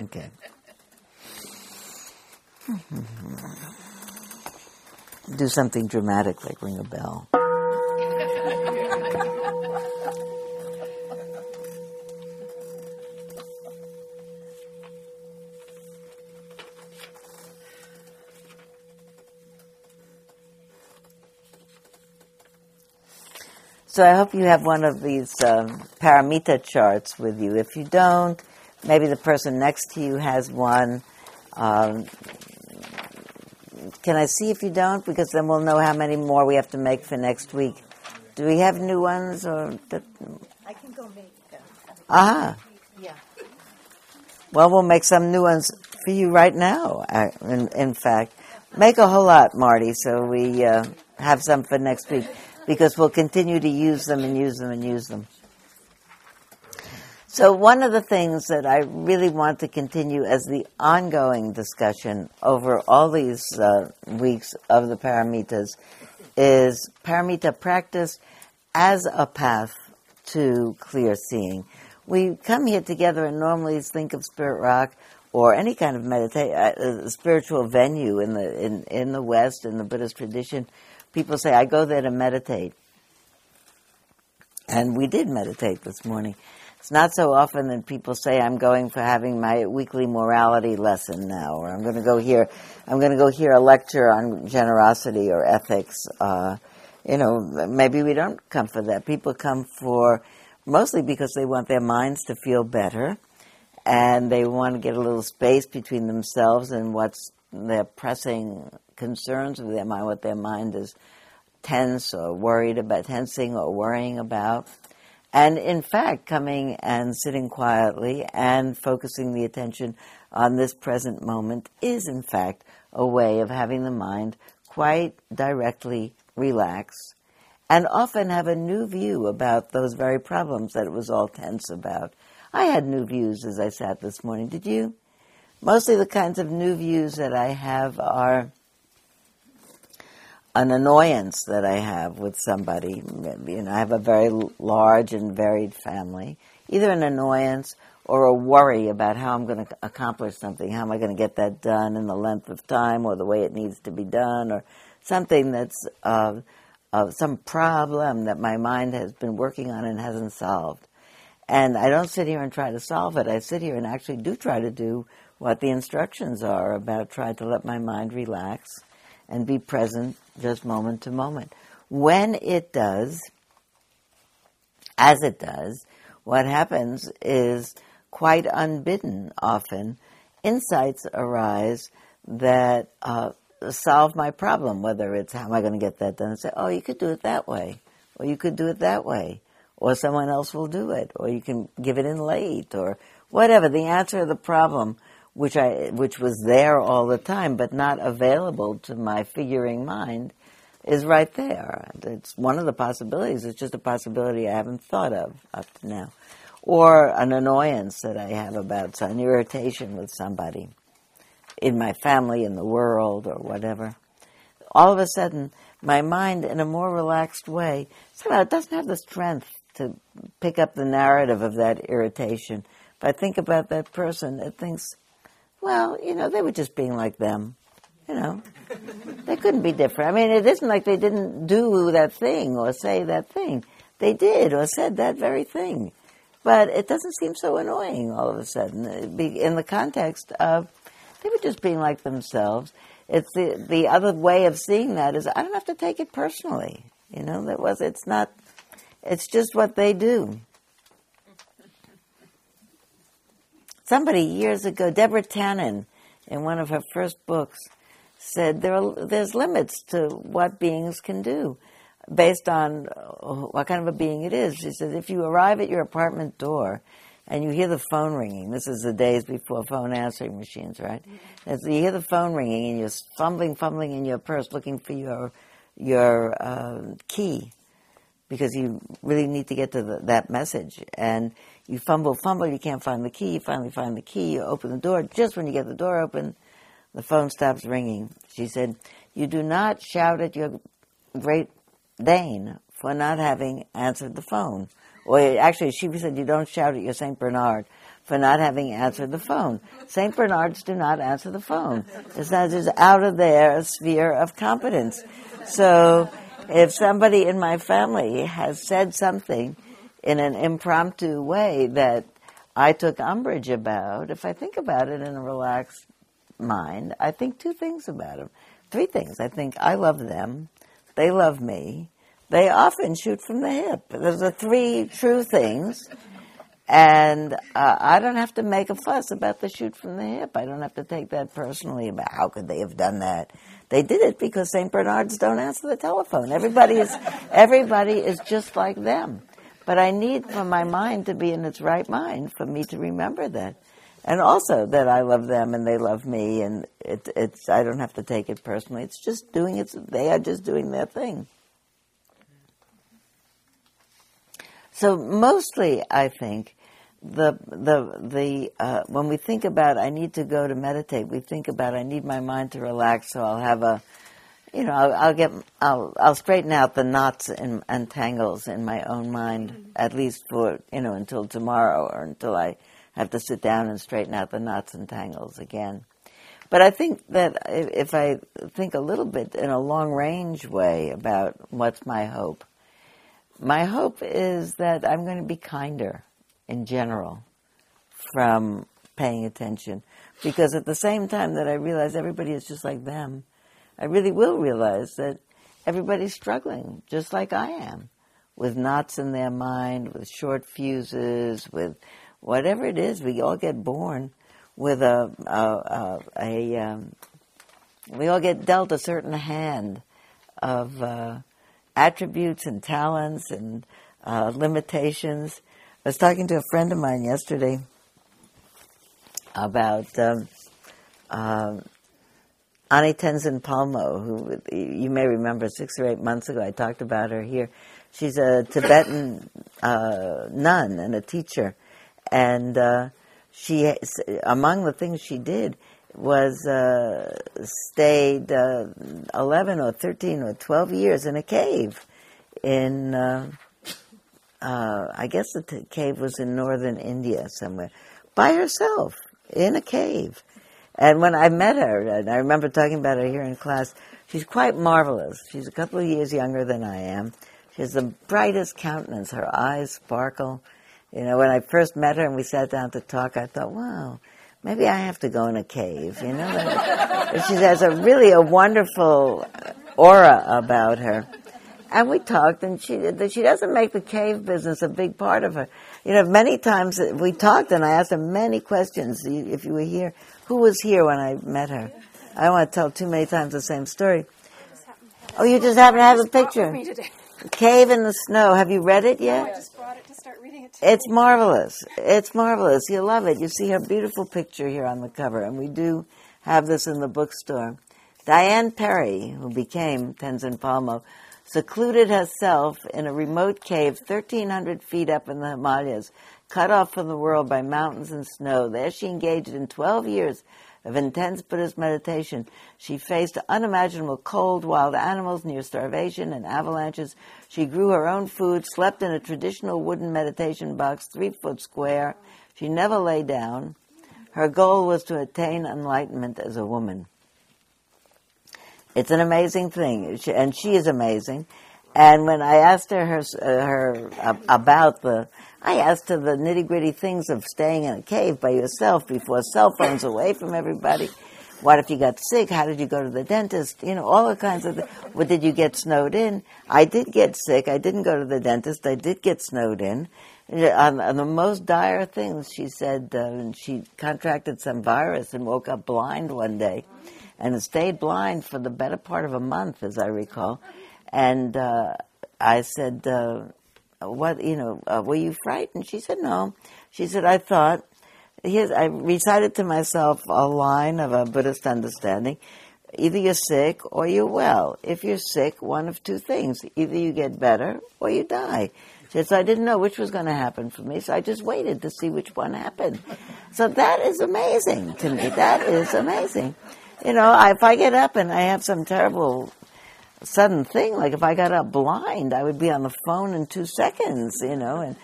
Okay. Do something dramatic like ring a bell. So I hope you have one of these um, paramita charts with you. If you don't, maybe the person next to you has one. Um, can I see if you don't? Because then we'll know how many more we have to make for next week. Do we have new ones or? I can go make. them. Aha. Yeah. Well, we'll make some new ones for you right now. uh, In, in fact, make a whole lot, Marty, so we uh, have some for next week because we'll continue to use them and use them and use them. So, one of the things that I really want to continue as the ongoing discussion over all these uh, weeks of the paramitas is paramita practice as a path to clear seeing. We come here together and normally think of Spirit Rock or any kind of medita- uh, spiritual venue in the in, in the West in the Buddhist tradition. People say, "I go there to meditate," and we did meditate this morning. It's not so often that people say, "I'm going for having my weekly morality lesson now," or "I'm going to go here, I'm going to go hear a lecture on generosity or ethics." Uh, you know, maybe we don't come for that. People come for mostly because they want their minds to feel better, and they want to get a little space between themselves and what's their pressing concerns of their mind, what their mind is tense or worried about, tensing or worrying about. And in fact, coming and sitting quietly and focusing the attention on this present moment is, in fact, a way of having the mind quite directly relax and often have a new view about those very problems that it was all tense about. I had new views as I sat this morning. Did you? Mostly the kinds of new views that I have are an annoyance that I have with somebody. You know, I have a very large and varied family. Either an annoyance or a worry about how I'm going to accomplish something. How am I going to get that done in the length of time or the way it needs to be done or something that's uh, uh, some problem that my mind has been working on and hasn't solved. And I don't sit here and try to solve it. I sit here and actually do try to do what the instructions are about try to let my mind relax and be present just moment to moment. When it does, as it does, what happens is quite unbidden often, insights arise that uh, solve my problem, whether it's how am I going to get that done, and say, oh, you could do it that way, or you could do it that way, or someone else will do it, or you can give it in late, or whatever. The answer to the problem, which I, which was there all the time, but not available to my figuring mind, is right there. It's one of the possibilities. It's just a possibility I haven't thought of up to now. Or an annoyance that I have about some irritation with somebody in my family, in the world, or whatever. All of a sudden, my mind, in a more relaxed way, somehow it doesn't have the strength to pick up the narrative of that irritation. If I think about that person, it thinks, well, you know, they were just being like them. You know, they couldn't be different. I mean, it isn't like they didn't do that thing or say that thing. They did or said that very thing. But it doesn't seem so annoying all of a sudden in the context of they were just being like themselves. It's the the other way of seeing that is I don't have to take it personally. You know, that was it's not. It's just what they do. Somebody years ago, Deborah Tannen, in one of her first books, said there are, there's limits to what beings can do based on what kind of a being it is. She said if you arrive at your apartment door and you hear the phone ringing. This is the days before phone answering machines, right? And so you hear the phone ringing, and you're fumbling, fumbling in your purse looking for your your uh, key because you really need to get to the, that message. And you fumble, fumble, you can't find the key. You finally find the key. You open the door. Just when you get the door open, the phone stops ringing. She said, "You do not shout at your Great Dane for not having answered the phone." Or actually, she said, you don't shout at your St. Bernard for not having answered the phone. St. Bernards do not answer the phone. It's not just out of their sphere of competence. So if somebody in my family has said something in an impromptu way that I took umbrage about, if I think about it in a relaxed mind, I think two things about them. Three things. I think I love them, they love me, they often shoot from the hip. Those are three true things. And uh, I don't have to make a fuss about the shoot from the hip. I don't have to take that personally about how could they have done that. They did it because St. Bernards don't answer the telephone. Everybody is, everybody is just like them. But I need for my mind to be in its right mind for me to remember that. And also that I love them and they love me and it, it's, I don't have to take it personally. It's just doing it, they are just doing their thing. So mostly, I think the the the uh, when we think about I need to go to meditate, we think about I need my mind to relax, so I'll have a, you know, I'll, I'll get I'll I'll straighten out the knots and, and tangles in my own mind mm-hmm. at least for you know until tomorrow or until I have to sit down and straighten out the knots and tangles again. But I think that if I think a little bit in a long range way about what's my hope, my hope is that I'm going to be kinder in general from paying attention. Because at the same time that I realize everybody is just like them, I really will realize that everybody's struggling just like I am with knots in their mind, with short fuses, with whatever it is. We all get born with a, a, a, a um, we all get dealt a certain hand of uh, attributes and talents and uh, limitations. I was talking to a friend of mine yesterday about um, uh, Ani Tenzin Palmo, who you may remember six or eight months ago. I talked about her here. She's a Tibetan uh, nun and a teacher, and uh, she among the things she did was uh, stayed uh, 11 or 13 or 12 years in a cave in, uh, uh I guess the t- cave was in northern India somewhere, by herself in a cave. And when I met her, and I remember talking about her here in class, she's quite marvelous. She's a couple of years younger than I am. She has the brightest countenance. Her eyes sparkle. You know, when I first met her and we sat down to talk, I thought, wow, maybe I have to go in a cave, you know. she has a really a wonderful aura about her. And we talked, and she she doesn't make the cave business a big part of her. You know, many times we talked, and I asked her many questions. If you were here, who was here when I met her? I don't want to tell too many times the same story. Oh, you just happen to have a picture. Cave in the Snow. Have you read it yet? No, I just brought it to start reading it. It's marvelous. It's marvelous. You'll love it. You see her beautiful picture here on the cover, and we do have this in the bookstore. Diane Perry, who became Tenzin Palmo, secluded herself in a remote cave 1,300 feet up in the Himalayas, cut off from the world by mountains and snow. There she engaged in 12 years of intense Buddhist meditation, she faced unimaginable cold, wild animals, near starvation, and avalanches. She grew her own food, slept in a traditional wooden meditation box, three foot square. She never lay down. Her goal was to attain enlightenment as a woman. It's an amazing thing, and she is amazing. And when I asked her, her, her about the I asked her the nitty gritty things of staying in a cave by yourself before cell phones away from everybody. What if you got sick? How did you go to the dentist? You know, all the kinds of. What did you get snowed in? I did get sick. I didn't go to the dentist. I did get snowed in. On, on the most dire things, she said uh, she contracted some virus and woke up blind one day, and stayed blind for the better part of a month, as I recall. And uh, I said, uh, what you know, uh, were you frightened? She said, no. She said, I thought. Here's, I recited to myself a line of a Buddhist understanding. Either you're sick or you're well. If you're sick, one of two things. Either you get better or you die. She said, so I didn't know which was going to happen for me, so I just waited to see which one happened. So that is amazing to me. That is amazing. You know, if I get up and I have some terrible sudden thing. Like if I got up blind, I would be on the phone in two seconds, you know, and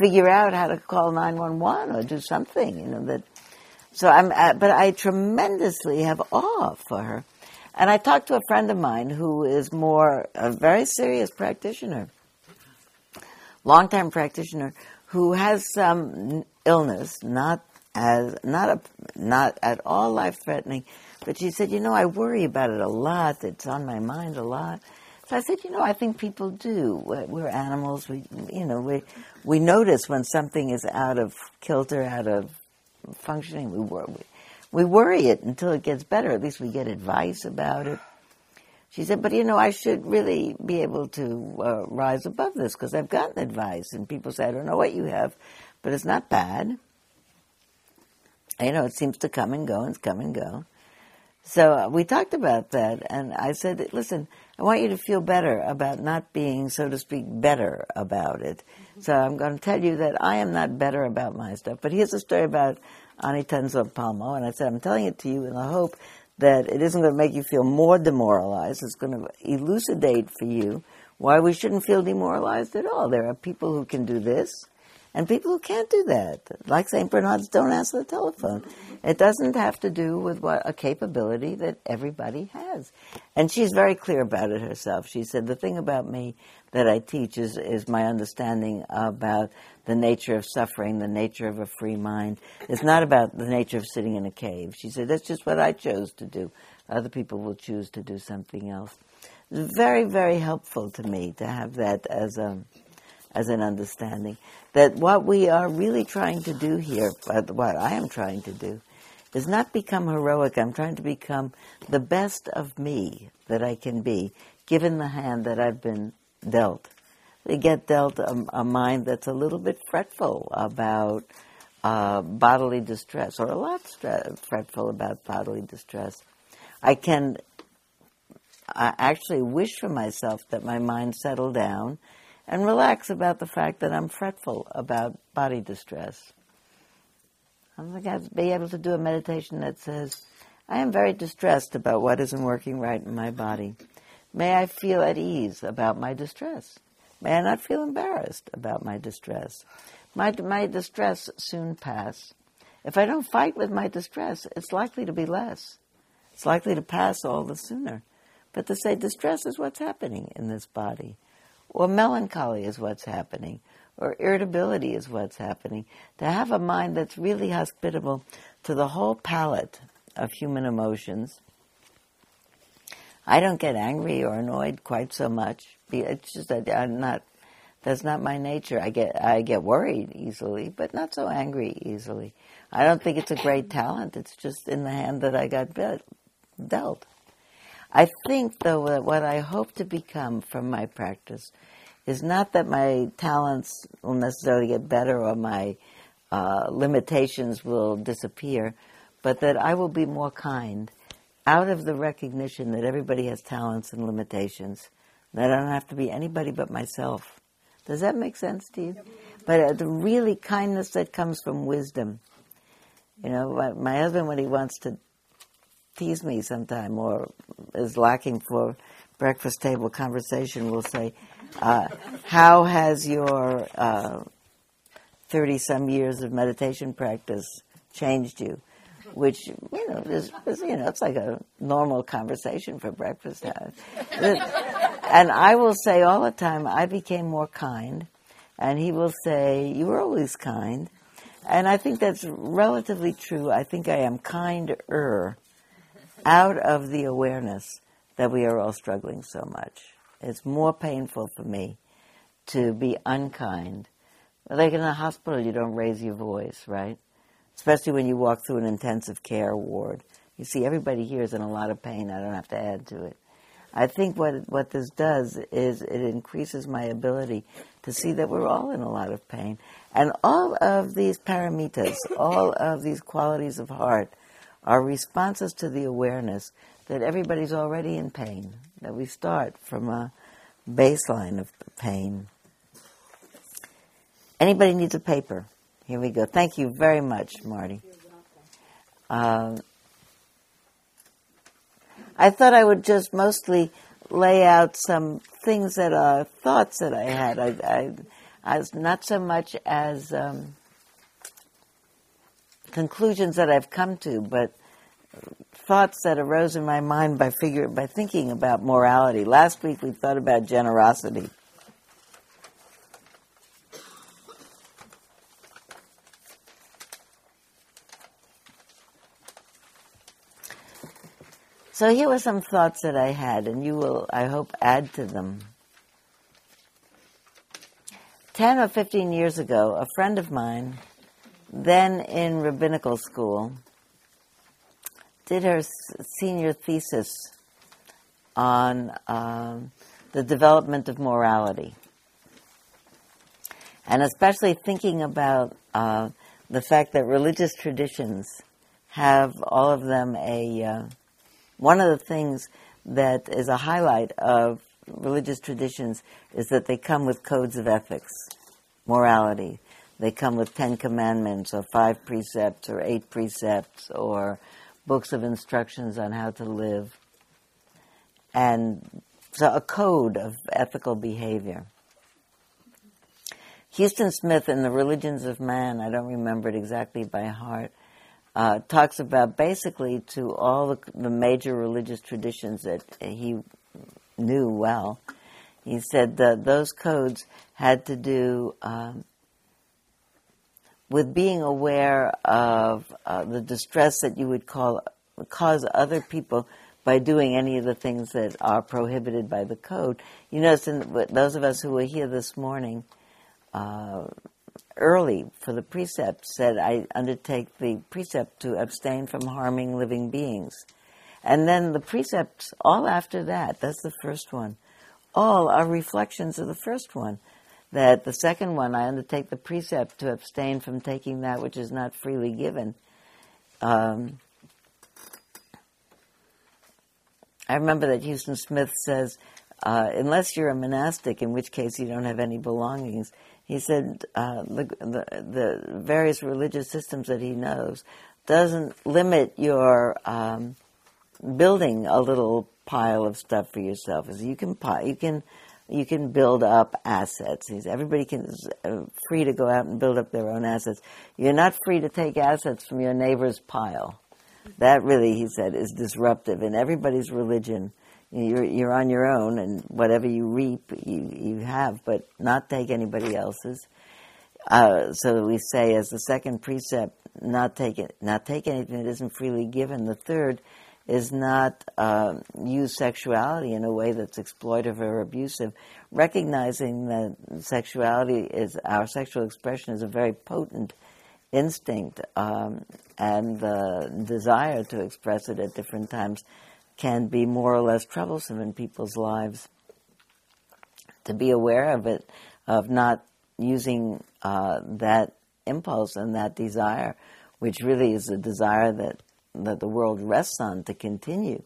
figure out how to call 911 or do something, you know, that, so I'm, uh, but I tremendously have awe for her. And I talked to a friend of mine who is more, a very serious practitioner, long-time practitioner, who has some illness, not as, not a, not at all life-threatening, but she said, you know, I worry about it a lot. It's on my mind a lot. So I said, you know, I think people do. We're animals. We, you know, we we notice when something is out of kilter, out of functioning. We worry, we worry it until it gets better. At least we get advice about it. She said, but you know, I should really be able to uh, rise above this because I've gotten advice, and people say, I don't know what you have, but it's not bad. You know, it seems to come and go and come and go. So uh, we talked about that, and I said, listen, I want you to feel better about not being, so to speak, better about it. So I'm going to tell you that I am not better about my stuff. But here's a story about Ani Tenzin Palmo, and I said, I'm telling it to you in the hope that it isn't going to make you feel more demoralized. It's going to elucidate for you why we shouldn't feel demoralized at all. There are people who can do this, and people who can't do that, like St. Bernard's, don't answer the telephone. It doesn't have to do with what a capability that everybody has. And she's very clear about it herself. She said, the thing about me that I teach is, is my understanding about the nature of suffering, the nature of a free mind. It's not about the nature of sitting in a cave. She said, that's just what I chose to do. Other people will choose to do something else. Very, very helpful to me to have that as a, as an understanding that what we are really trying to do here, what I am trying to do, is not become heroic. I'm trying to become the best of me that I can be, given the hand that I've been dealt. They get dealt a, a mind that's a little bit fretful about uh, bodily distress, or a lot stre- fretful about bodily distress. I can I actually wish for myself that my mind settle down and relax about the fact that I'm fretful about body distress. I'm going to be able to do a meditation that says, I am very distressed about what isn't working right in my body. May I feel at ease about my distress. May I not feel embarrassed about my distress. My, my distress soon pass. If I don't fight with my distress, it's likely to be less. It's likely to pass all the sooner. But to say distress is what's happening in this body or melancholy is what's happening, or irritability is what's happening. To have a mind that's really hospitable to the whole palette of human emotions. I don't get angry or annoyed quite so much. It's just that I'm not. That's not my nature. I get I get worried easily, but not so angry easily. I don't think it's a great talent. It's just in the hand that I got dealt. I think, though, that what I hope to become from my practice is not that my talents will necessarily get better or my uh, limitations will disappear, but that I will be more kind out of the recognition that everybody has talents and limitations, that I don't have to be anybody but myself. Does that make sense to you? But uh, the really kindness that comes from wisdom. You know, my, my husband, when he wants to tease me sometime or is lacking for breakfast table conversation will say, uh, How has your 30 uh, some years of meditation practice changed you? Which, you know, is, is, you know, it's like a normal conversation for breakfast. and I will say all the time, I became more kind. And he will say, You were always kind. And I think that's relatively true. I think I am kinder out of the awareness that we are all struggling so much. It's more painful for me to be unkind. Like in a hospital, you don't raise your voice, right? Especially when you walk through an intensive care ward. You see, everybody here is in a lot of pain. I don't have to add to it. I think what what this does is it increases my ability to see that we're all in a lot of pain, and all of these paramitas, all of these qualities of heart, are responses to the awareness that everybody's already in pain, that we start from a baseline of pain. Anybody needs a paper? Here we go. Thank you very much, Marty. Uh, I thought I would just mostly lay out some things that are thoughts that I had. I, I, as not so much as um, conclusions that I've come to, but thoughts that arose in my mind by figure by thinking about morality. Last week we thought about generosity. So here were some thoughts that I had, and you will, I hope, add to them. Ten or fifteen years ago, a friend of mine, then in rabbinical school, did her senior thesis on um, the development of morality. And especially thinking about uh, the fact that religious traditions have all of them a. Uh, one of the things that is a highlight of religious traditions is that they come with codes of ethics, morality. They come with Ten Commandments, or five precepts, or eight precepts, or books of instructions on how to live, and so a code of ethical behavior. Huston Smith in The Religions of Man, I don't remember it exactly by heart, uh, talks about basically to all the, the, major religious traditions that he knew well. He said that those codes had to do um, with being aware of uh, the distress that you would call cause other people by doing any of the things that are prohibited by the code. You notice, those of us who were here this morning, uh, early for the precept said, I undertake the precept to abstain from harming living beings. And then the precepts, all after that, that's the first one, all are reflections of the first one that the second one, I undertake the precept to abstain from taking that which is not freely given. Um, I remember that Huston Smith says, uh, unless you're a monastic, in which case you don't have any belongings, he said uh, the, the, the, various religious systems that he knows doesn't limit your um, building a little pile of stuff for yourself. You can you can you can build up assets. Everybody can is uh, free to go out and build up their own assets. You're not free to take assets from your neighbor's pile. That really, he said, is disruptive in everybody's religion. You're, you're on your own, and whatever you reap, you, you have, but not take anybody else's. Uh, so we say, as the second precept, not take it, not take anything that isn't freely given. The third is not uh, use sexuality in a way that's exploitive or abusive, recognizing that sexuality is our sexual expression is a very potent instinct, um, and the desire to express it at different times can be more or less troublesome in people's lives. To be aware of it, of not using uh, that impulse and that desire, which really is a desire that that the world rests on to continue,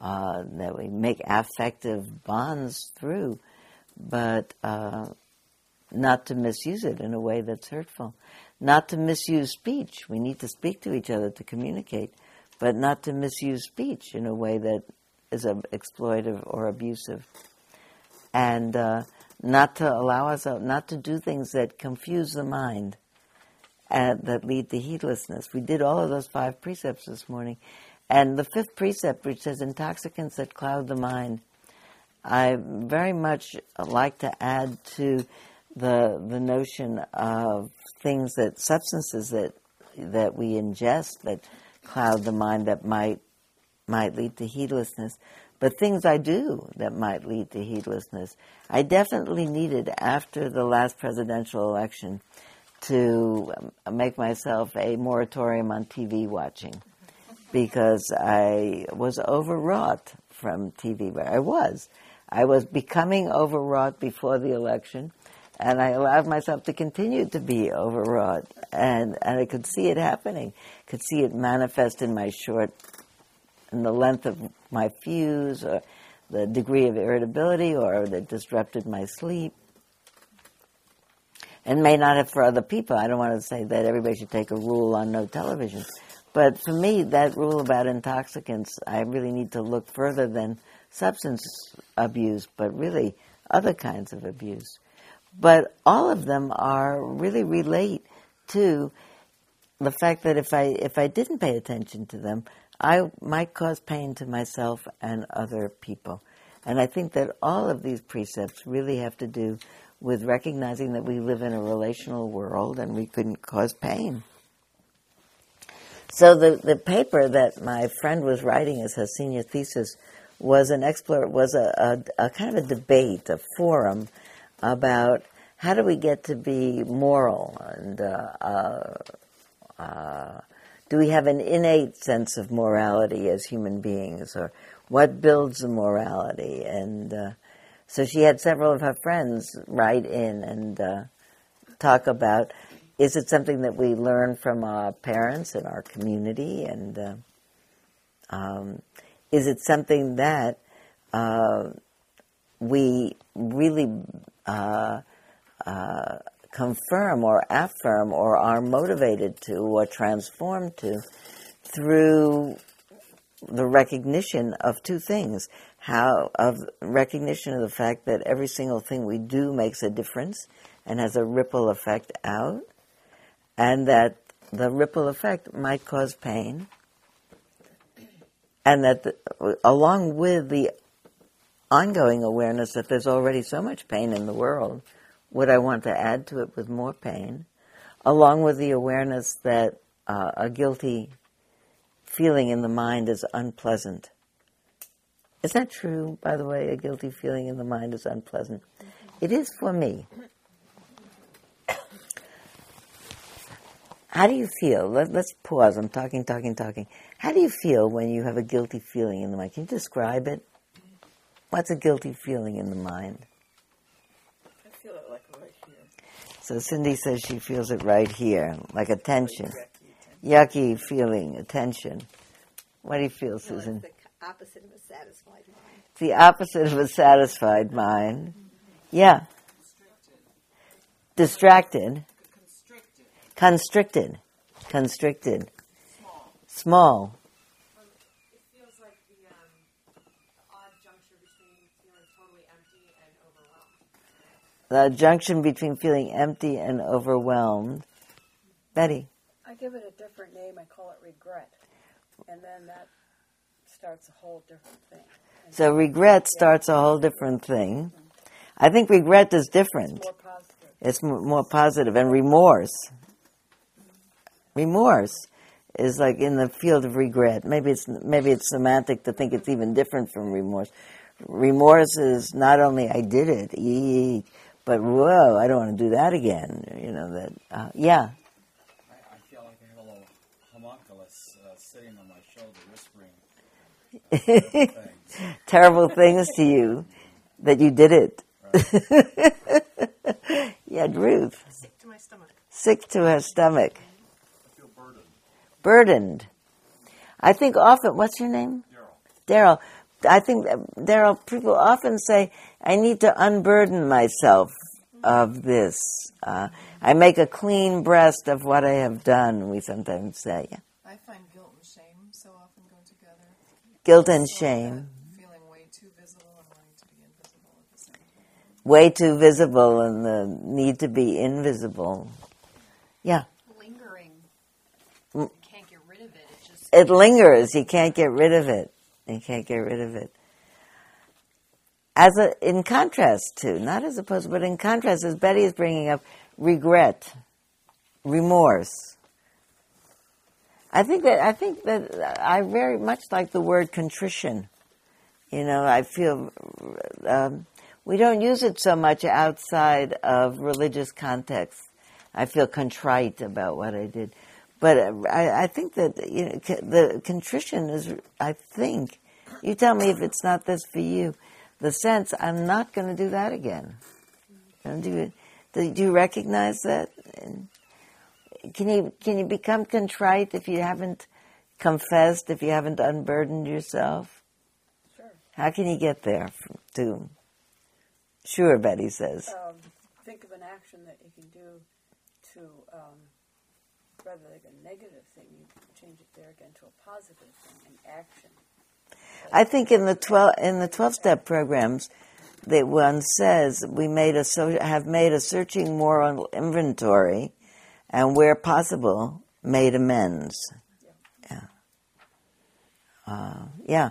uh, that we make affective bonds through, but uh, not to misuse it in a way that's hurtful. Not to misuse speech. We need to speak to each other to communicate, but not to misuse speech in a way that is exploitive or abusive. And uh, not to allow us, not to do things that confuse the mind that lead to heedlessness. We did all of those five precepts this morning. And the fifth precept, which says intoxicants that cloud the mind, I very much like to add to the the notion of things that substances that that we ingest that cloud the mind that might might lead to heedlessness, but things I do that might lead to heedlessness. I definitely needed after the last presidential election to um, make myself a moratorium on TV watching because I was overwrought from TV. I was. I was becoming overwrought before the election, and I allowed myself to continue to be overwrought. And, and I could see it happening, could see it manifest in my short, in the length of my fuse, or the degree of irritability, or that disrupted my sleep and may not have for other people. I don't want to say that everybody should take a rule on no television. But for me, that rule about intoxicants, I really need to look further than substance abuse, but really other kinds of abuse. but all of them are really relate to the fact that if I if I didn't pay attention to them, I might cause pain to myself and other people. And I think that all of these precepts really have to do with recognizing that we live in a relational world and we couldn't cause pain. So the, the paper that my friend was writing as her senior thesis was an explore was a, a, a kind of a debate, a forum about how do we get to be moral and uh, uh, uh, do we have an innate sense of morality as human beings or what builds morality and uh, so she had several of her friends write in and uh, talk about is it something that we learn from our parents and our community? And uh, um, is it something that uh, we really uh, uh, confirm or affirm or are motivated to or transformed to through the recognition of two things how of recognition of the fact that every single thing we do makes a difference and has a ripple effect out and that the ripple effect might cause pain and that the, along with the ongoing awareness that there's already so much pain in the world would i want to add to it with more pain? Along with the awareness that uh, a guilty feeling in the mind is unpleasant is that true by the way a guilty feeling in the mind is unpleasant mm-hmm. it is for me how do you feel Let, let's pause i'm talking talking talking how do you feel when you have a guilty feeling in the mind? Can you describe it? What's a guilty feeling in the mind? I feel it like right here. So Cindy says she feels it right here, like a tension. Yucky. Yucky feeling, a tension. What do you feel, Susan? Opposite of a satisfied mind. It's the opposite of a satisfied mind. Yeah. Distracted. Constricted. Constricted. Small. It feels like the um, odd juncture between feeling totally empty and overwhelmed. The junction between feeling empty and overwhelmed. Betty. I give it a different name. I call it regret. And then that starts a whole different thing. And So regret starts a whole different thing. I think regret is different. it's more positive. It's m- more positive. And remorse. Remorse is like in the field of regret. Maybe it's maybe it's semantic to think it's even different from remorse. Remorse is not only I did it, but whoa, I don't want to do that again. You know that. Uh, yeah. I, I feel like I have a little homunculus uh, sitting on my shoulder whispering things. terrible things to you that you did it. yeah, Ruth, Sick to my stomach. sick to her stomach, I feel burdened. burdened. I think often, what's your name? Daryl. Daryl. I think, that- Daryl, people often say, I need to unburden myself of this. Uh, I make a clean breast of what I have done, we sometimes say. I find guilt and shame so often go together. Guilt and shame. Feeling way too visible and wanting to be invisible at the same time. Way too visible and the need to be invisible. Yeah. lingering. Mm. You can't get rid of it. It just it lingers. You can't get rid of it. You can't get rid of it. As a, in contrast to, not as opposed, but in contrast, as Betty is bringing up, regret, remorse. I think that I think that I very much like the word contrition. You know, I feel um, we don't use it so much outside of religious context. I feel contrite about what I did, but uh, I, I think that you know the contrition is. I think you tell me if it's not this for you. The sense I'm not going to do that again. Do. Do do you recognize that? And Can you can you become contrite if you haven't confessed, if you haven't unburdened yourself? Sure. How can you get there to? Sure, Betty says. Um, think of an action that you can do to, um, rather like a negative thing, you change it there again to a positive thing, an action. I think in the twelve in the twelve step programs, that one says we made a so, have made a searching moral inventory, and where possible, made amends. Yeah. Uh, yeah.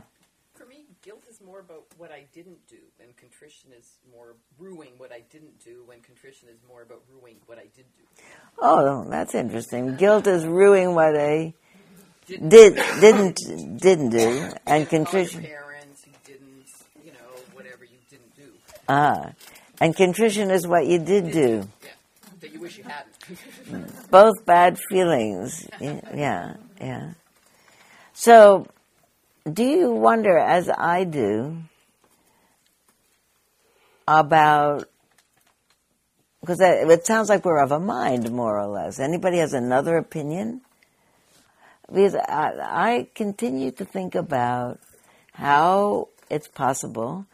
For me, guilt is more about what I didn't do, and contrition is more ruing what I didn't do, when contrition is more about ruing what I did do. Oh, that's interesting. Guilt is ruining what I Didn't did didn't didn't do, and contrition. parents who didn't, you know, whatever you didn't do. Ah, and contrition is what you did do. That you wish you hadn't. both bad feelings. Yeah, yeah. So, do you wonder, as I do, about because it sounds like we're of a mind, more or less. Anybody has another opinion? Because I, I continue to think about how it's possible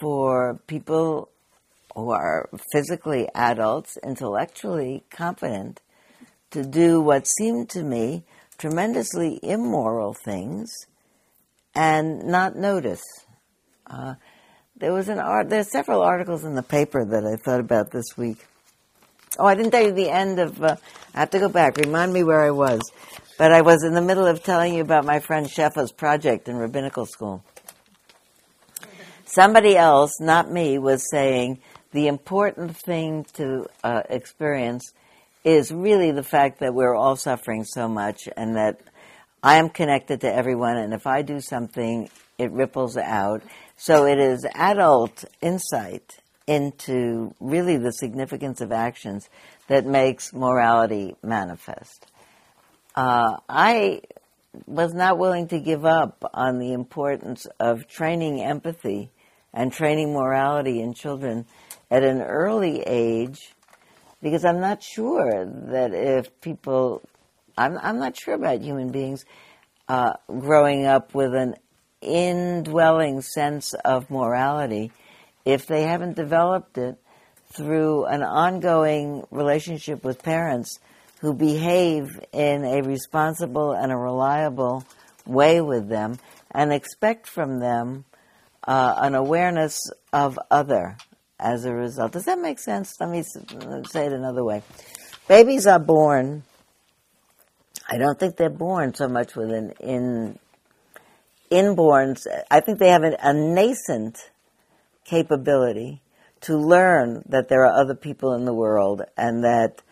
for people who are physically adults, intellectually competent, to do what seemed to me tremendously immoral things and not notice. Uh, there was an art. There's several articles in the paper that I thought about this week. Oh, I didn't tell you the end of. Uh, I have to go back. Remind me where I was. But I was in the middle of telling you about my friend Shefa's project in rabbinical school. Somebody else, not me, was saying the important thing to uh, experience is really the fact that we're all suffering so much and that I am connected to everyone, and if I do something, it ripples out. So it is adult insight into really the significance of actions that makes morality manifest. Uh, I was not willing to give up on the importance of training empathy and training morality in children at an early age because I'm not sure that if people, I'm, I'm not sure about human beings uh, growing up with an indwelling sense of morality if they haven't developed it through an ongoing relationship with parents who behave in a responsible and a reliable way with them and expect from them uh, an awareness of other as a result. Does that make sense? Let me say it another way. Babies are born. I don't think they're born so much with an in inborns. I think they have an, a nascent capability to learn that there are other people in the world and that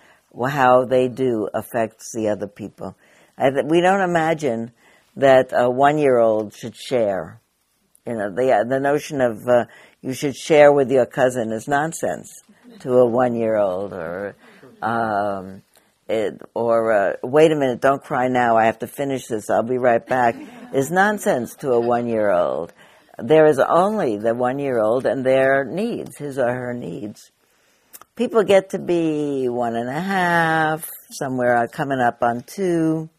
how they do affects the other people. Th- we don't imagine that a one-year-old should share. You know, the the notion of uh, you should share with your cousin is nonsense to a one-year-old, or um, it, or uh, wait a minute, don't cry now. I have to finish this. I'll be right back. Is nonsense to a one-year-old. There is only the one-year-old and their needs, his or her needs. People get to be one and a half, somewhere coming up on two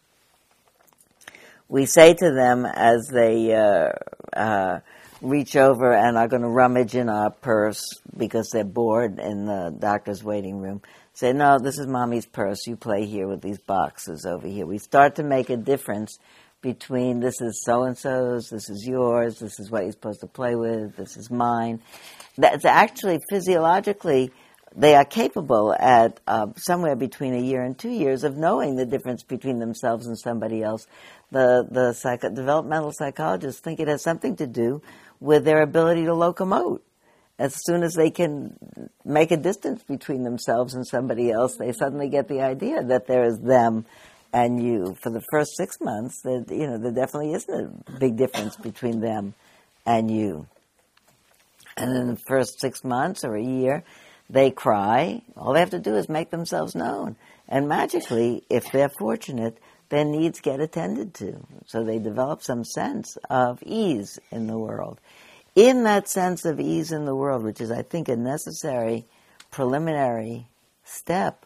we say to them as they uh, uh, reach over and are going to rummage in our purse because they're bored in the doctor's waiting room. Say, no, this is mommy's purse. You play here with these boxes over here. We start to make a difference between this is so and so's, this is yours, this is what you're supposed to play with, this is mine. That's actually physiologically they are capable at uh, somewhere between a year and two years of knowing the difference between themselves and somebody else. The the psycho- developmental psychologists think it has something to do with their ability to locomote. As soon as they can make a distance between themselves and somebody else, they suddenly get the idea that there is them and you. For the first six months, that you know there definitely isn't a big difference between them and you. And in the first six months or a year, they cry. All they have to do is make themselves known. And magically, if they're fortunate, their needs get attended to. So they develop some sense of ease in the world. In that sense of ease in the world, which is, I think, a necessary preliminary step,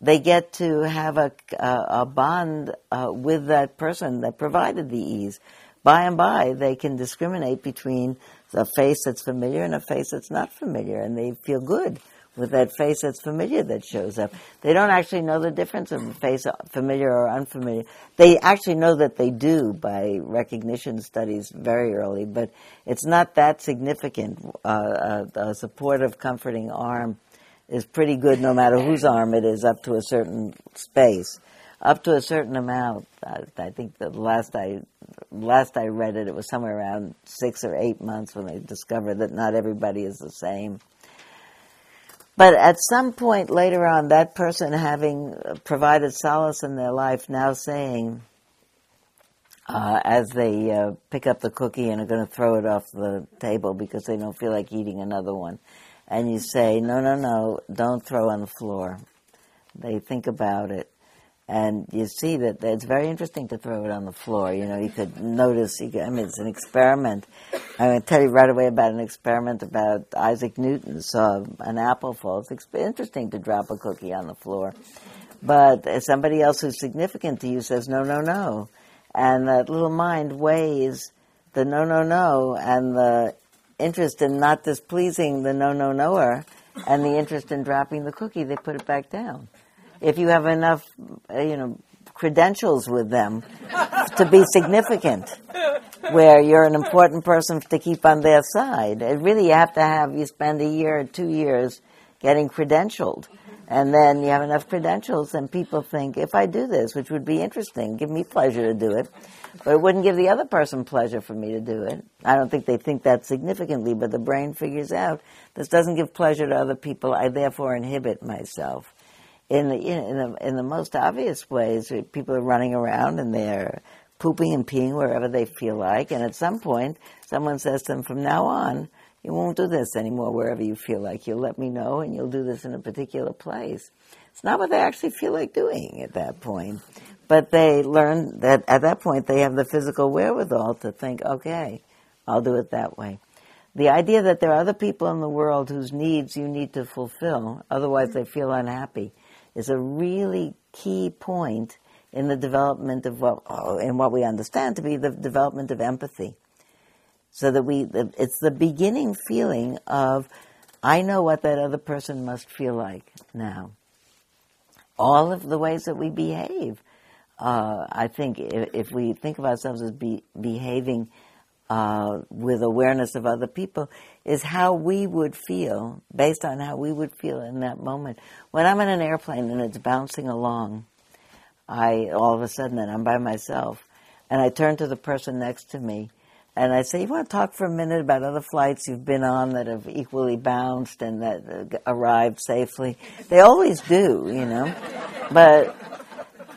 they get to have a, a, a bond uh, with that person that provided the ease. By and by, they can discriminate between a face that's familiar and a face that's not familiar, and they feel good with that face that's familiar that shows up. They don't actually know the difference of a face familiar or unfamiliar. They actually know that they do by recognition studies very early, but it's not that significant. Uh, a, a supportive, comforting arm is pretty good no matter whose arm it is up to a certain space. Up to a certain amount, I, I think the last I last I read it, it was somewhere around six or eight months when they discovered that not everybody is the same. But at some point later on, that person having provided solace in their life, now saying, uh, as they uh, pick up the cookie and are going to throw it off the table because they don't feel like eating another one, and you say, no, no, no, don't throw on the floor. They think about it and you see that it's very interesting to throw it on the floor. You know, you could notice. You could, I mean, it's an experiment. I'm going to tell you right away about an experiment about Isaac Newton saw an apple fall. It's interesting to drop a cookie on the floor, but somebody else who's significant to you says no, no, no, and that little mind weighs the no, no, no, and the interest in not displeasing the no, no, knower, and the interest in dropping the cookie. They put it back down if you have enough, uh, you know, credentials with them to be significant, where you're an important person to keep on their side. It really, you have to have, you spend a year or two years getting credentialed. And then you have enough credentials, and people think, if I do this, which would be interesting, give me pleasure to do it, but it wouldn't give the other person pleasure for me to do it. I don't think they think that significantly, but the brain figures out this doesn't give pleasure to other people, I therefore inhibit myself in the, in the in the most obvious ways. Eh, people are running around and they're pooping and peeing wherever they feel like, and at some point, someone says to them, "From now on, you won't do this anymore wherever you feel like. You'll let me know, and you'll do this in a particular place." It's not what they actually feel like doing at that point, but they learn that at that point they have the physical wherewithal to think, "Okay, I'll do it that way." The idea that there are other people in the world whose needs you need to fulfill, otherwise they feel unhappy is a really key point in the development of what, in what we understand to be the development of empathy. So that we, it's the beginning feeling of, I know what that other person must feel like now. All of the ways that we behave. Uh, I think if, if, we think of ourselves as be, behaving uh, with awareness of other people is how we would feel based on how we would feel in that moment. When I'm in an airplane and it's bouncing along, I all of a sudden and I'm by myself and I turn to the person next to me and I say, "You want to talk for a minute about other flights you've been on that have equally bounced and that uh, arrived safely?" They always do, you know, but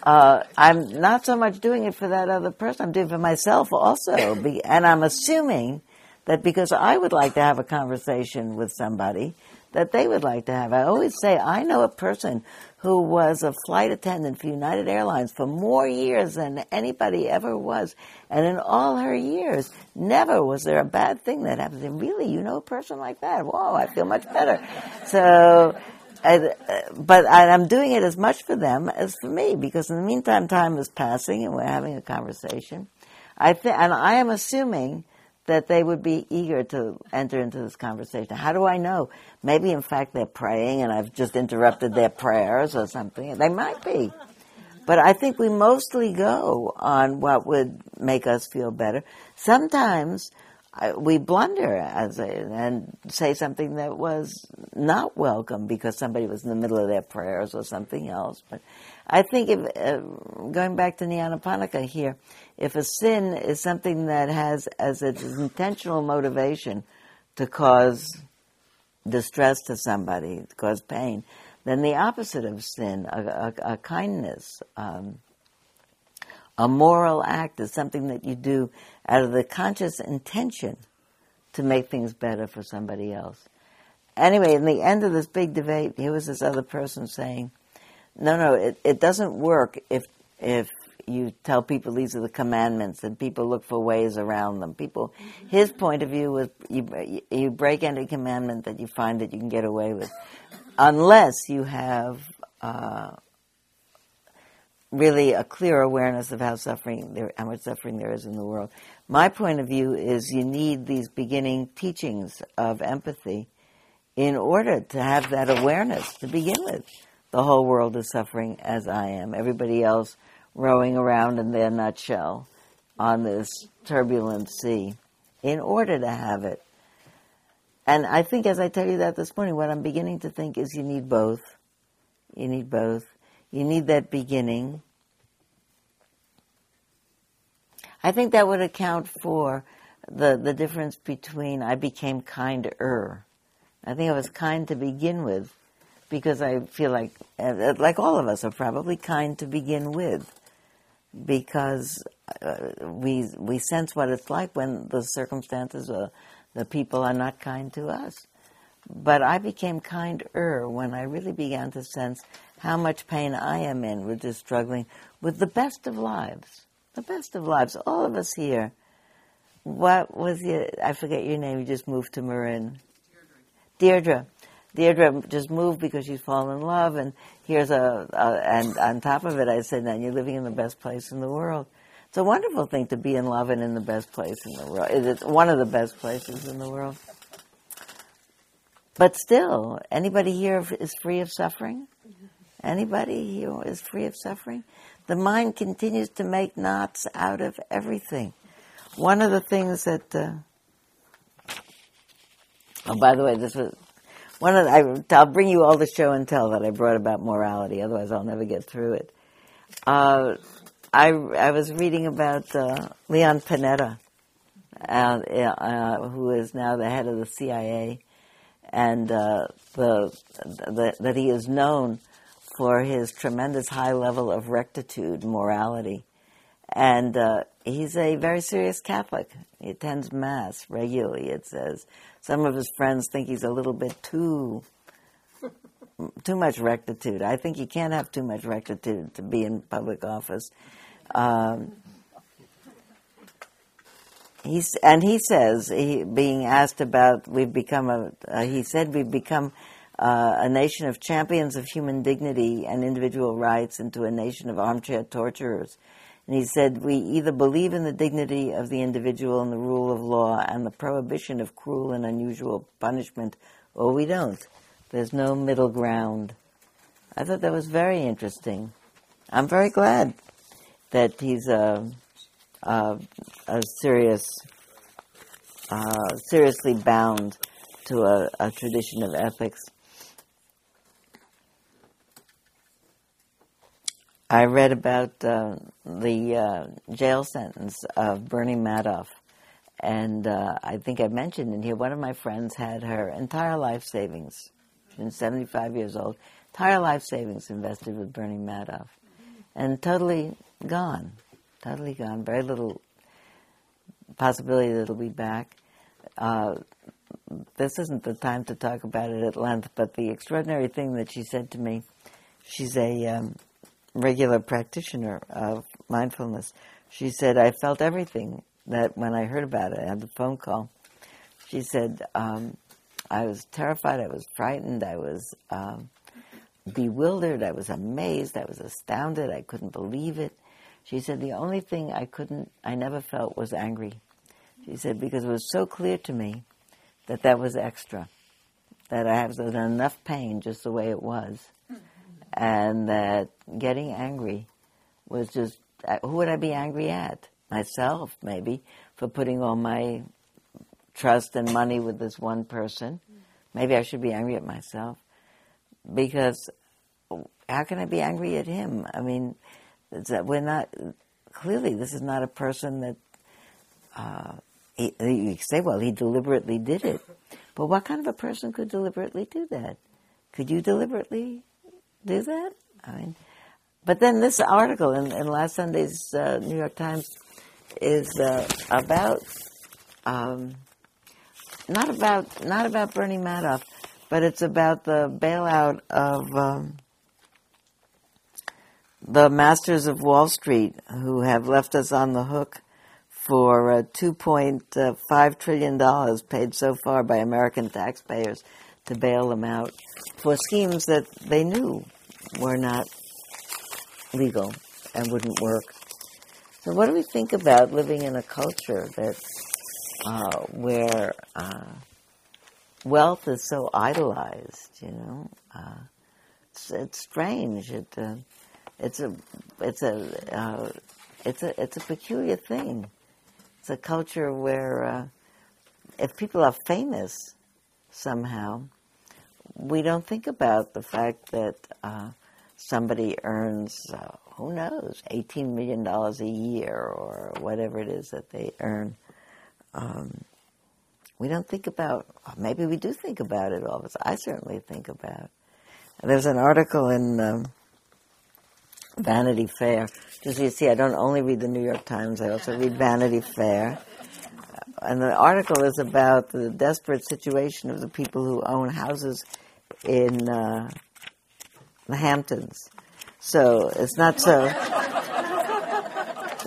uh, I'm not so much doing it for that other person, I'm doing it for myself also. and I'm assuming that because I would like to have a conversation with somebody, that they would like to have. I always say, I know a person who was a flight attendant for United Airlines for more years than anybody ever was. And in all her years, never was there a bad thing that happened. And really, you know a person like that? Whoa, I feel much better. So, Uh, I, but I'm doing it as much for them as for me because in the meantime, time is passing and we're having a conversation. I think, and I am assuming that they would be eager to enter into this conversation. How do I know? Maybe, in fact, they're praying and I've just interrupted their prayers or something. They might be. But I think we mostly go on what would make us feel better. Sometimes we blunder as and say something that was not welcome because somebody was in the middle of their prayers or something else. But I think if, uh, going back to Nyanaponika here, if a sin is something that has as its intentional motivation to cause distress to somebody, to cause pain, then the opposite of sin, a, a, a kindness, um, a moral act is something that you do out of the conscious intention to make things better for somebody else. Anyway, in the end of this big debate, here was this other person saying, "No, no, it, it doesn't work if if you tell people these are the commandments and people look for ways around them. People, his point of view was you, you break any commandment that you find that you can get away with, unless you have uh, really a clear awareness of how suffering there, how much suffering there is in the world. My point of view is you need these beginning teachings of empathy in order to have that awareness to begin with. The whole world is suffering as I am. Everybody else rowing around in their nutshell on this turbulent sea in order to have it. And I think, as I tell you that this morning, what I'm beginning to think is you need both. You need both. You need that beginning. I think that would account for the, the difference between I became kinder. I think I was kind to begin with because I feel like, uh, like all of us are probably kind to begin with because uh, we we sense what it's like when the circumstances or the people are not kind to us. But I became kinder when I really began to sense how much pain I am in with just struggling with the best of lives. The best of lives. All of us here. What was your, I forget your name, you just moved to Marin. Deirdre. Deirdre Deirdre just moved because she's fallen in love, and here's a, a, and on top of it, I said, "Now you're living in the best place in the world." It's a wonderful thing to be in love and in the best place in the world. It's one of the best places in the world. But still, anybody here is free of suffering? Mm-hmm. Anybody here is free of suffering? The mind continues to make knots out of everything. One of the things that, uh, oh, by the way, this was one of the, I, will bring you all the show and tell that I brought about morality. Otherwise, I'll never get through it. Uh, I I was reading about uh, Leon Panetta, uh, who is now the head of the CIA, and uh, the, the, that he is known for his tremendous high level of rectitude, morality, and uh, he's a very serious Catholic. He attends mass regularly. It says some of his friends think he's a little bit too too much rectitude. I think you can't have too much rectitude to be in public office. Um, he's and he says he being asked about we've become a uh, he said we've become uh, a nation of champions of human dignity and individual rights into a nation of armchair torturers. And he said, We either believe in the dignity of the individual and the rule of law and the prohibition of cruel and unusual punishment, or we don't. There's no middle ground. I thought that was very interesting. I'm very glad that he's a, a, a serious, uh, seriously bound to a, a tradition of ethics. I read about uh, the uh, jail sentence of Bernie Madoff. And uh, I think I mentioned in here, one of my friends had her entire life savings, she's 75 years old, entire life savings invested with Bernie Madoff. And totally gone. Totally gone. Very little possibility that it'll be back. Uh, this isn't the time to talk about it at length, but the extraordinary thing that she said to me, she's a um, regular practitioner of mindfulness. She said, I felt everything that when I heard about it, I had the phone call. She said, um, I was terrified, I was frightened, I was um, bewildered, I was amazed, I was astounded, I couldn't believe it. She said, the only thing I couldn't, I never felt was angry. She said, because it was so clear to me that that was extra, that I have enough pain just the way it was and that getting angry was just uh, who would I be angry at? Myself, maybe, for putting all my trust and money with this one person. Maybe I should be angry at myself because how can I be angry at him? I mean, we're not clearly. This is not a person that uh, he, you say, well, he deliberately did it. But what kind of a person could deliberately do that? Could you deliberately do that? I mean, but then this article in, in last Sunday's uh, New York Times is uh, about um, not about not about Bernie Madoff, but it's about the bailout of um, the masters of Wall Street who have left us on the hook for uh, $2.5 trillion paid so far by American taxpayers to bail them out for schemes that they knew were not legal and wouldn't work. So, what do we think about living in a culture that uh, where uh, wealth is so idolized. You know, uh, it's, it's strange. It uh, it's a it's a uh, it's a it's a peculiar thing. It's a culture where uh, if people are famous somehow, we don't think about the fact that uh, somebody earns uh, who knows eighteen million dollars a year or whatever it is that they earn. Um, we don't think about. Maybe we do think about it all us. I certainly think about. There's an article in. Um, Vanity Fair. So you see, I don't only read the New York Times, I also read Vanity Fair. And the article is about the desperate situation of the people who own houses in uh, the Hamptons. So it's not so.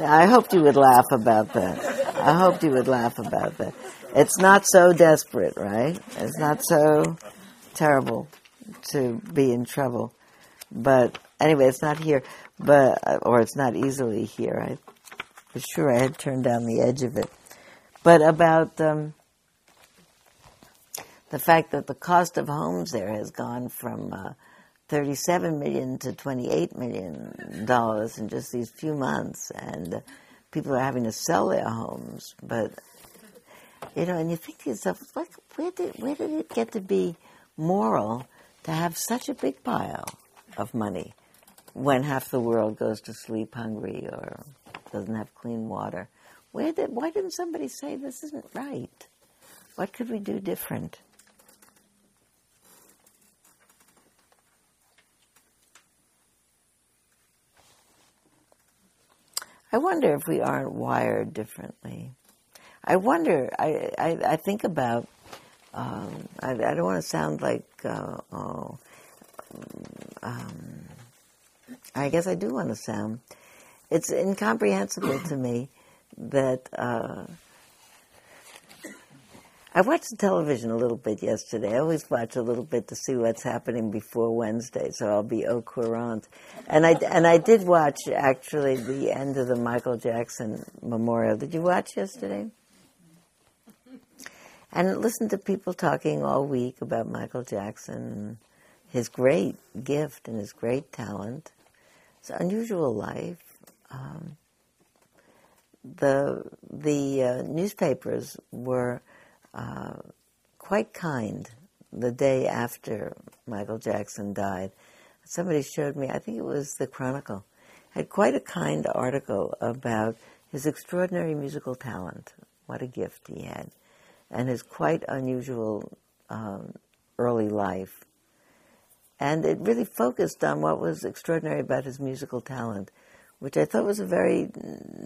I hoped you would laugh about that. I hoped you would laugh about that. It's not so desperate, right? It's not so terrible to be in trouble. But anyway, it's not here, but or it's not easily here. I was sure I had turned down the edge of it. But about um, the fact that the cost of homes there has gone from uh, 37 million to 28 million dollars in just these few months, and uh, people are having to sell their homes. But you know, and you think to yourself, like, where did where did it get to be moral to have such a big pile of money when half the world goes to sleep hungry or doesn't have clean water? Where did why didn't somebody say this isn't right? What could we do different? I wonder if we aren't wired differently. I wonder. I I, I think about. Um, I, I, don't want to sound like. Uh, oh, um, I guess I do want to sound. It's incomprehensible to me that. Uh, I watched the television a little bit yesterday. I always watch a little bit to see what's happening before Wednesday, so I'll be au courant. And I and I did watch actually the end of the Michael Jackson memorial. Did you watch yesterday? And listen to people talking all week about Michael Jackson and his great gift and his great talent, his unusual life. Um, the the uh, newspapers were uh, quite kind the day after Michael Jackson died. Somebody showed me, I think it was the Chronicle, had quite a kind article about his extraordinary musical talent. What a gift he had. And his quite unusual um, early life. And it really focused on what was extraordinary about his musical talent, which I thought was a very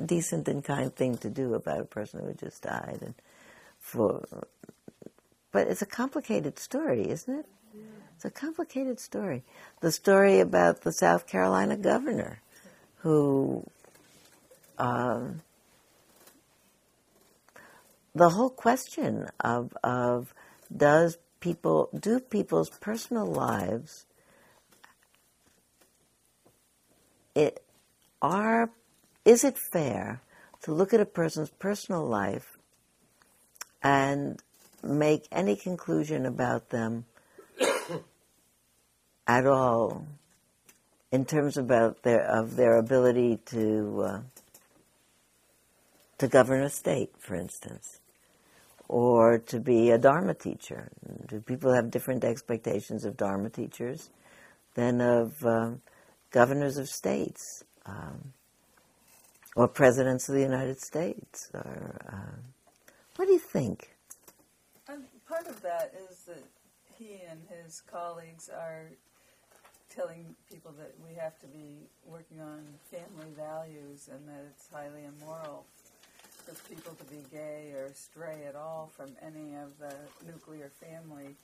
decent and kind thing to do about a person who had just died. And for, but it's a complicated story, isn't it? It's a complicated story. The story about the South Carolina governor who, um, the whole question of, of does people, do people's personal lives, it, are, is it fair to look at a person's personal life and make any conclusion about them at all in terms about their of their ability to uh, to govern a state, for instance, or to be a Dharma teacher. Do people have different expectations of Dharma teachers than of um, governors of states um, or presidents of the United States? Or uh, what do you think? And part of that is that he and his colleagues are telling people that we have to be working on family values and that it's highly immoral for people to be gay or stray at all from any of the nuclear family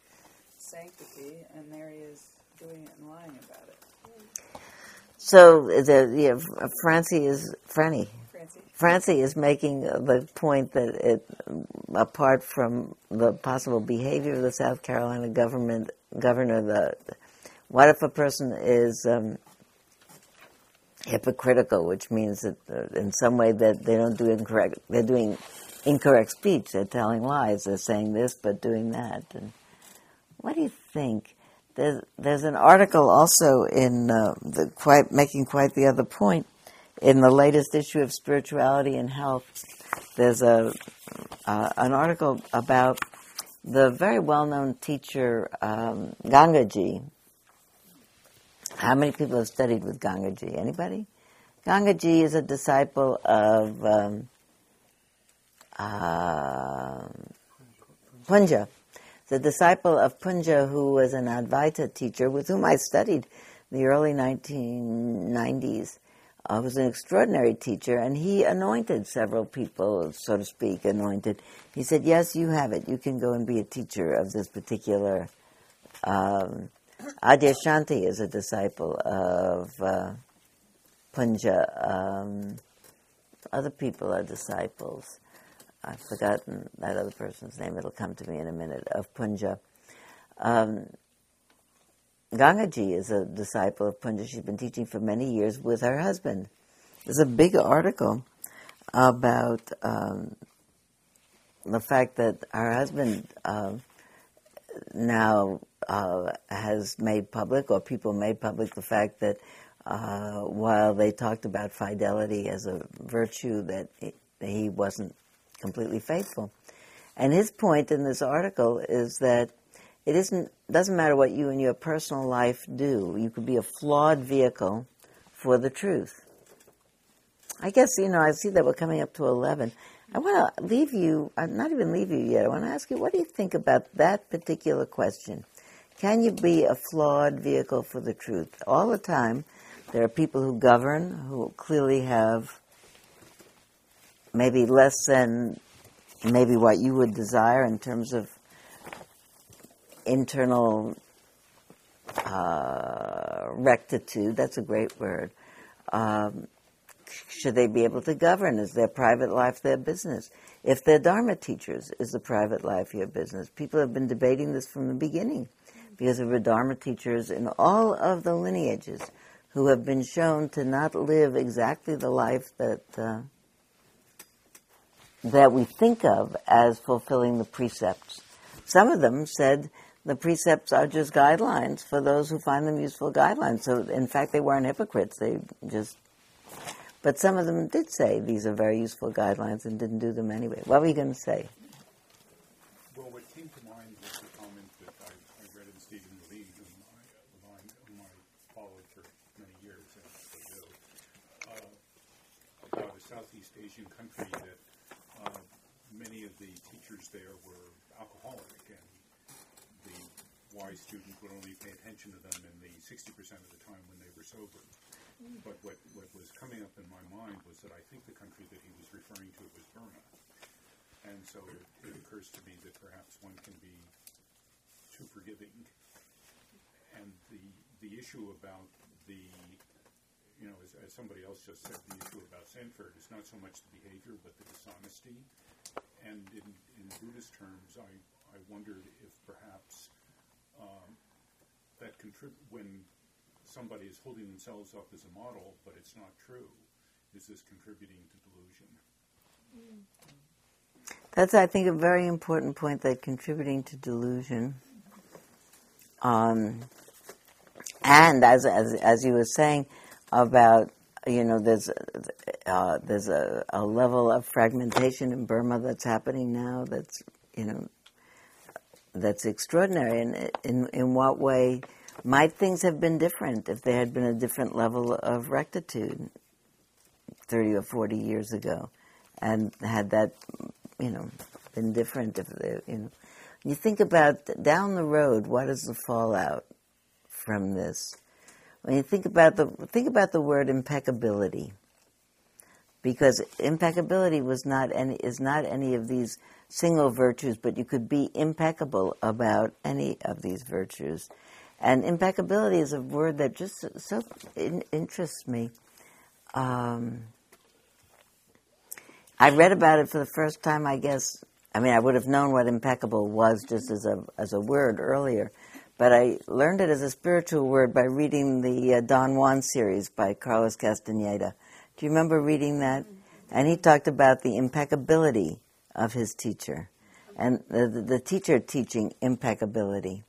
sanctity, and there he is doing it and lying about it. So the yeah, Francie is Franny. Francie? Francie is making the point that it, apart from the possible behavior of the South Carolina government governor, the what if a person is um, hypocritical, which means that uh, in some way that they don't do incorrect, they're doing incorrect speech, they're telling lies, they're saying this but doing that, and what do you think? There's, there's an article also in uh, the quite making quite the other point in the latest issue of Spirituality and Health. There's a uh, an article about the very well-known teacher um, Gangaji. How many people have studied with Gangaji? Anybody? Gangaji is a disciple of um, uh, Punja the disciple of Punja, who was an Advaita teacher with whom I studied the early 1990s, uh, was an extraordinary teacher, and he anointed several people, so to speak, anointed. He said, Yes, you have it. You can go and be a teacher of this particular. Um, Adyashanti is a disciple of uh, Punja. Um, other people are disciples. I've forgotten that other person's name. It'll come to me in a minute. Of Punja. Um, Gangaji is a disciple of Punja. She's been teaching for many years with her husband. There's a big article about um, the fact that her husband uh, now uh, has made public, or people made public, the fact that uh, while they talked about fidelity as a virtue, that he wasn't completely faithful. And his point in this article is that it isn't doesn't matter what you in your personal life do. You could be a flawed vehicle for the truth. I guess you know I see that we're coming up to eleven. I want to leave you, uh, not even leave you yet. I want to ask you, what do you think about that particular question? Can you be a flawed vehicle for the truth? All the time, there are people who govern who clearly have maybe less than maybe what you would desire in terms of internal uh, rectitude. That's a great word. Um, should they be able to govern? Is their private life their business? If they're Dharma teachers, is the private life your business? People have been debating this from the beginning because there were Dharma teachers in all of the lineages who have been shown to not live exactly the life that uh, that we think of as fulfilling the precepts. Some of them said the precepts are just guidelines for those who find them useful guidelines. So, in fact, they weren't hypocrites. They just, but some of them did say these are very useful guidelines and didn't do them anyway. What were you going to say? Well, what came to mind was the comment that I, I read in Stephen Levine, whom I, whom I followed for many years, do, uh, about a Southeast Asian country that many of the teachers there were alcoholic, and the wise student would only pay attention to them in the 60% of the time when they were sober. But what, what was coming up in my mind was that I think the country that he was referring to was Burma. And so it, it occurs to me that perhaps one can be too forgiving. And the, the issue about the, you know, as, as somebody else just said, the issue about Sanford is not so much the behavior, but the dishonesty and in, in Buddhist terms, I, I wondered if perhaps um, that contrib- when somebody is holding themselves up as a model, but it's not true, is this contributing to delusion? That's, I think, a very important point that contributing to delusion. Um, and as, as, as you were saying about you know, there's uh, there's a, a, level of fragmentation in Burma that's happening now. That's you know, that's extraordinary. And in in what way might things have been different if there had been a different level of rectitude thirty or forty years ago, and had that you know been different if they, you know. You think about down the road, what is the fallout from this? When you think about the think about the word impeccability, because impeccability was not any is not any of these single virtues, but you could be impeccable about any of these virtues, and impeccability is a word that just so in, interests me. Um, I read about it for the first time, I guess. I mean, I would have known what impeccable was just as a as a word earlier, but I learned it as a spiritual word by reading the uh, Don Juan series by Carlos Castaneda. Do you remember reading that? And he talked about the impeccability of his teacher and the, the, the teacher teaching impeccability.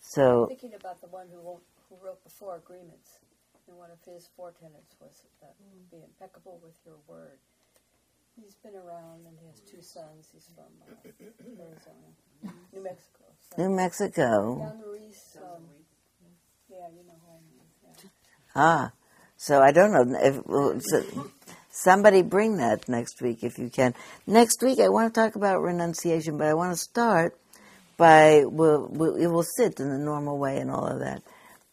So Thinking about the one who wrote, who wrote the four agreements, and one of his four tenets was uh, be impeccable with your word. He's been around and he has two sons. He's from uh, Arizona, New Mexico. So New Mexico. Don Ruiz, um, yeah, you know who I mean. Yeah. Ah, so I don't know if well, so somebody bring that next week if you can. Next week I want to talk about renunciation, but I want to start by we'll, we'll, it will sit in the normal way and all of that.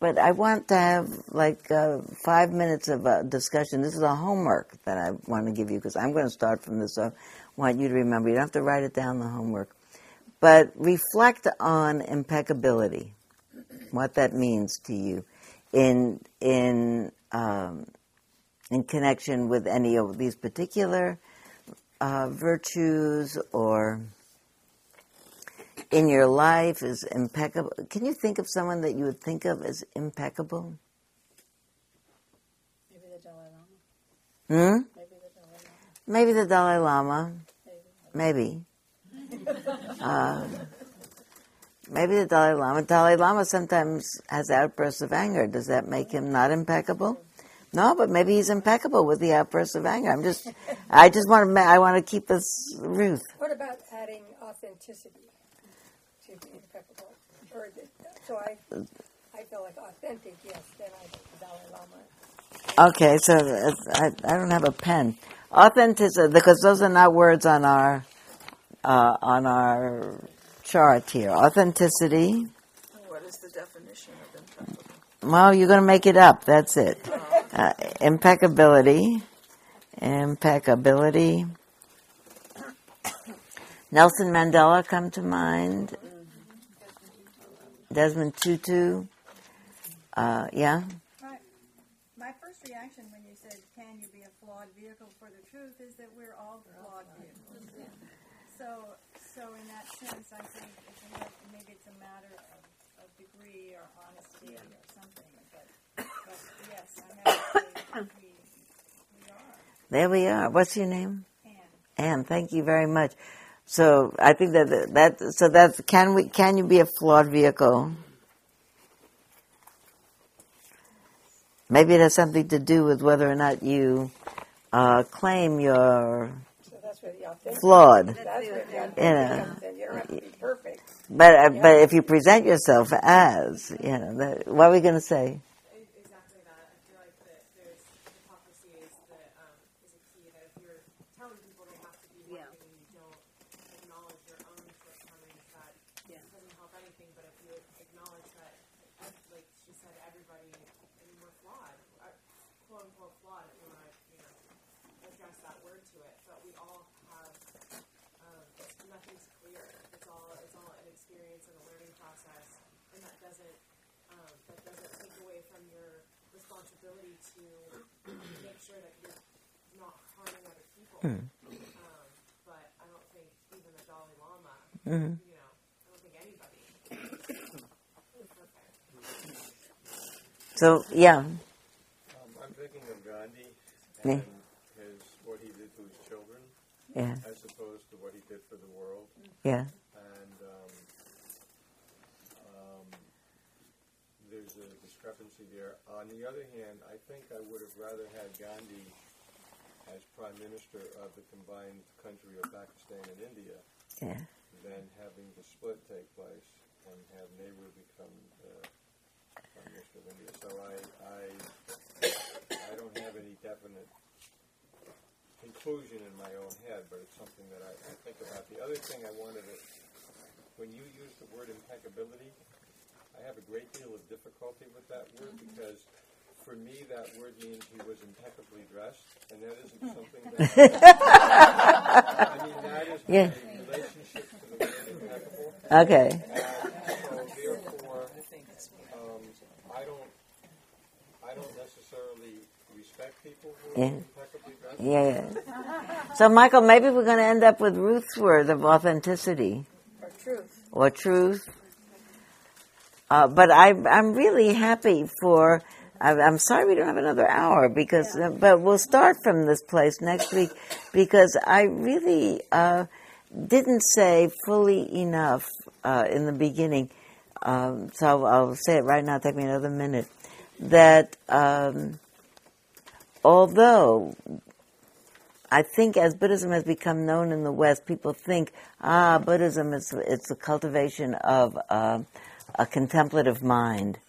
But I want to have like uh, five minutes of a discussion. This is a homework that I want to give you because I'm going to start from this. So I want you to remember. You don't have to write it down the homework, but reflect on impeccability, what that means to you in in um, in connection with any of these particular uh, virtues or in your life is impeccable. Can you think of someone that you would think of as impeccable? Maybe the Dalai Lama. Hmm? Maybe the Dalai Lama. Maybe the Dalai Lama. Maybe. Uh, maybe the Dalai Lama. Dalai Lama sometimes has outbursts of anger. Does that make him not impeccable? No, but maybe he's impeccable with the outbursts of anger. I'm just, I just want to, I want to keep this Ruth. What about adding authenticity impeccable? Or so I, I feel like authentic, yes. Then I think Dalai Lama. Okay, so I, I don't have a pen. Authenticity, because those are not words on our uh, on our chart here. Authenticity. What is the definition of impeccable? Well, you're going to make it up. That's it. Uh, impeccability. Impeccability. Nelson Mandela come to mind. Desmond Tutu. Uh, yeah. My, my first reaction when you said, "Can you be a flawed vehicle for the truth?" is that we're all flawed vehicles. So, so in that sense, I think it's a, maybe it's a matter of, of degree or honesty or something. But, but yes, I have to say we, we are. There we are. What's your name? Anne. Anne, thank you very much. So I think that that so that can we can you be a flawed vehicle? Maybe it has something to do with whether or not you uh, claim you're So that's where the authentic. flawed. That's where the authentic Yeah. comes in. You don't have to be perfect. But uh, but if you present yourself as you know, that, what are we going to say? E- Exactly that. I feel like that there's hypocrisy is the um, is a key. That if you're telling people they have to be one Yeah. thing and you don't acknowledge your own shortcomings, that doesn't help anything. But if you acknowledge that, ev- like she said, everybody, I mean, we're flawed, uh, quote unquote flawed. If you want to, you know, address that word to it, but we all have. Um, it's, nothing's clear. It's all it's all an experience and a learning process, and that doesn't um, that doesn't take away from your responsibility to make sure that you're not harming other people. Um, but I don't think even the Dalai Lama, you know, I don't think anybody is. So yeah, Um, I'm thinking of Gandhi Me. and his what he did to his children, yeah, as opposed to what he did for the world. yeah. And um, um, there's a discrepancy there. On the other hand, I think I would have rather had Gandhi as prime minister of the combined country of Pakistan and India Yeah. than having the split take place and have Nehru become the prime minister of India. So I, I, I don't have any definite conclusion in my own head, but it's something that I, I think about. The other thing I wanted to, when you use the word impeccability, I have a great deal of difficulty with that word because for me that word means he was impeccably dressed, and that isn't something that. I mean, that is Yeah. relationship to the word impeccable. Okay. And so therefore, um, I don't, I don't necessarily respect people who are Yeah. impeccably dressed. Yeah. yeah. So Michael, maybe we're going to end up with Ruth's word of authenticity. Or truth. or truth. Uh, but I, I'm really happy for. I- I'm sorry we don't have another hour because, uh, but we'll start from this place next week because I really uh, didn't say fully enough uh, in the beginning um, so I'll, I'll say it right now. Take me another minute. That um, although I think as Buddhism has become known in the West, people think, ah, Buddhism is it's a cultivation of uh, a contemplative mind.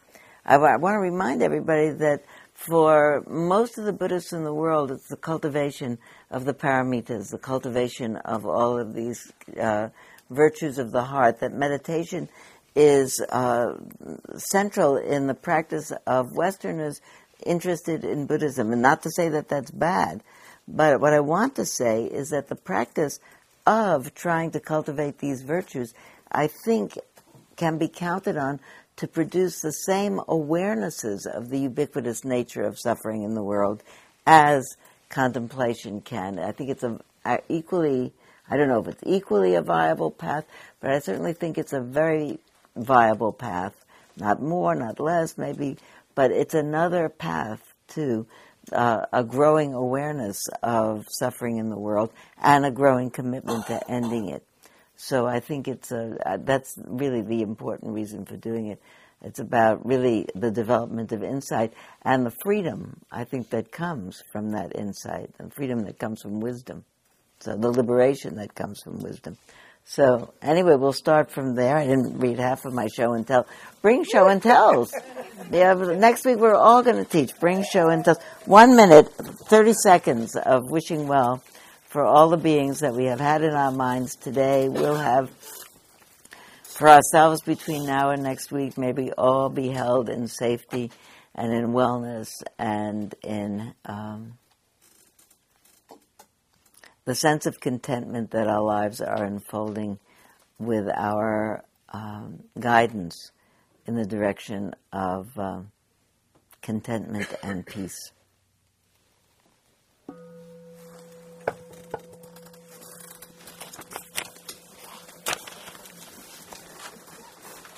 I, I want to remind everybody that for most of the Buddhists in the world, it's the cultivation of the paramitas, the cultivation of all of these uh, virtues of the heart. That meditation is uh, central in the practice of Westerners interested in Buddhism, and not to say that that's bad, but what I want to say is that the practice of trying to cultivate these virtues, I think, can be counted on to produce the same awarenesses of the ubiquitous nature of suffering in the world as contemplation can. I think it's a, a equally, I don't know if it's equally a viable path, but I certainly think it's a very viable path. Not more, not less, maybe, but it's another path to uh, a growing awareness of suffering in the world and a growing commitment to ending it. So I think it's a uh, that's really the important reason for doing it. It's about really the development of insight and the freedom I think that comes from that insight, the freedom that comes from wisdom. So the liberation that comes from wisdom. So anyway, we'll start from there. I didn't read half of my show and tell. Bring show and tells. Yeah, next week we're all going to teach. Bring show and tells. One minute, thirty seconds of wishing well for all the beings that we have had in our minds today. We'll have for ourselves between now and next week. Maybe all be held in safety and in wellness and in. Um, the sense of contentment that our lives are unfolding with our um, guidance in the direction of um, contentment and peace.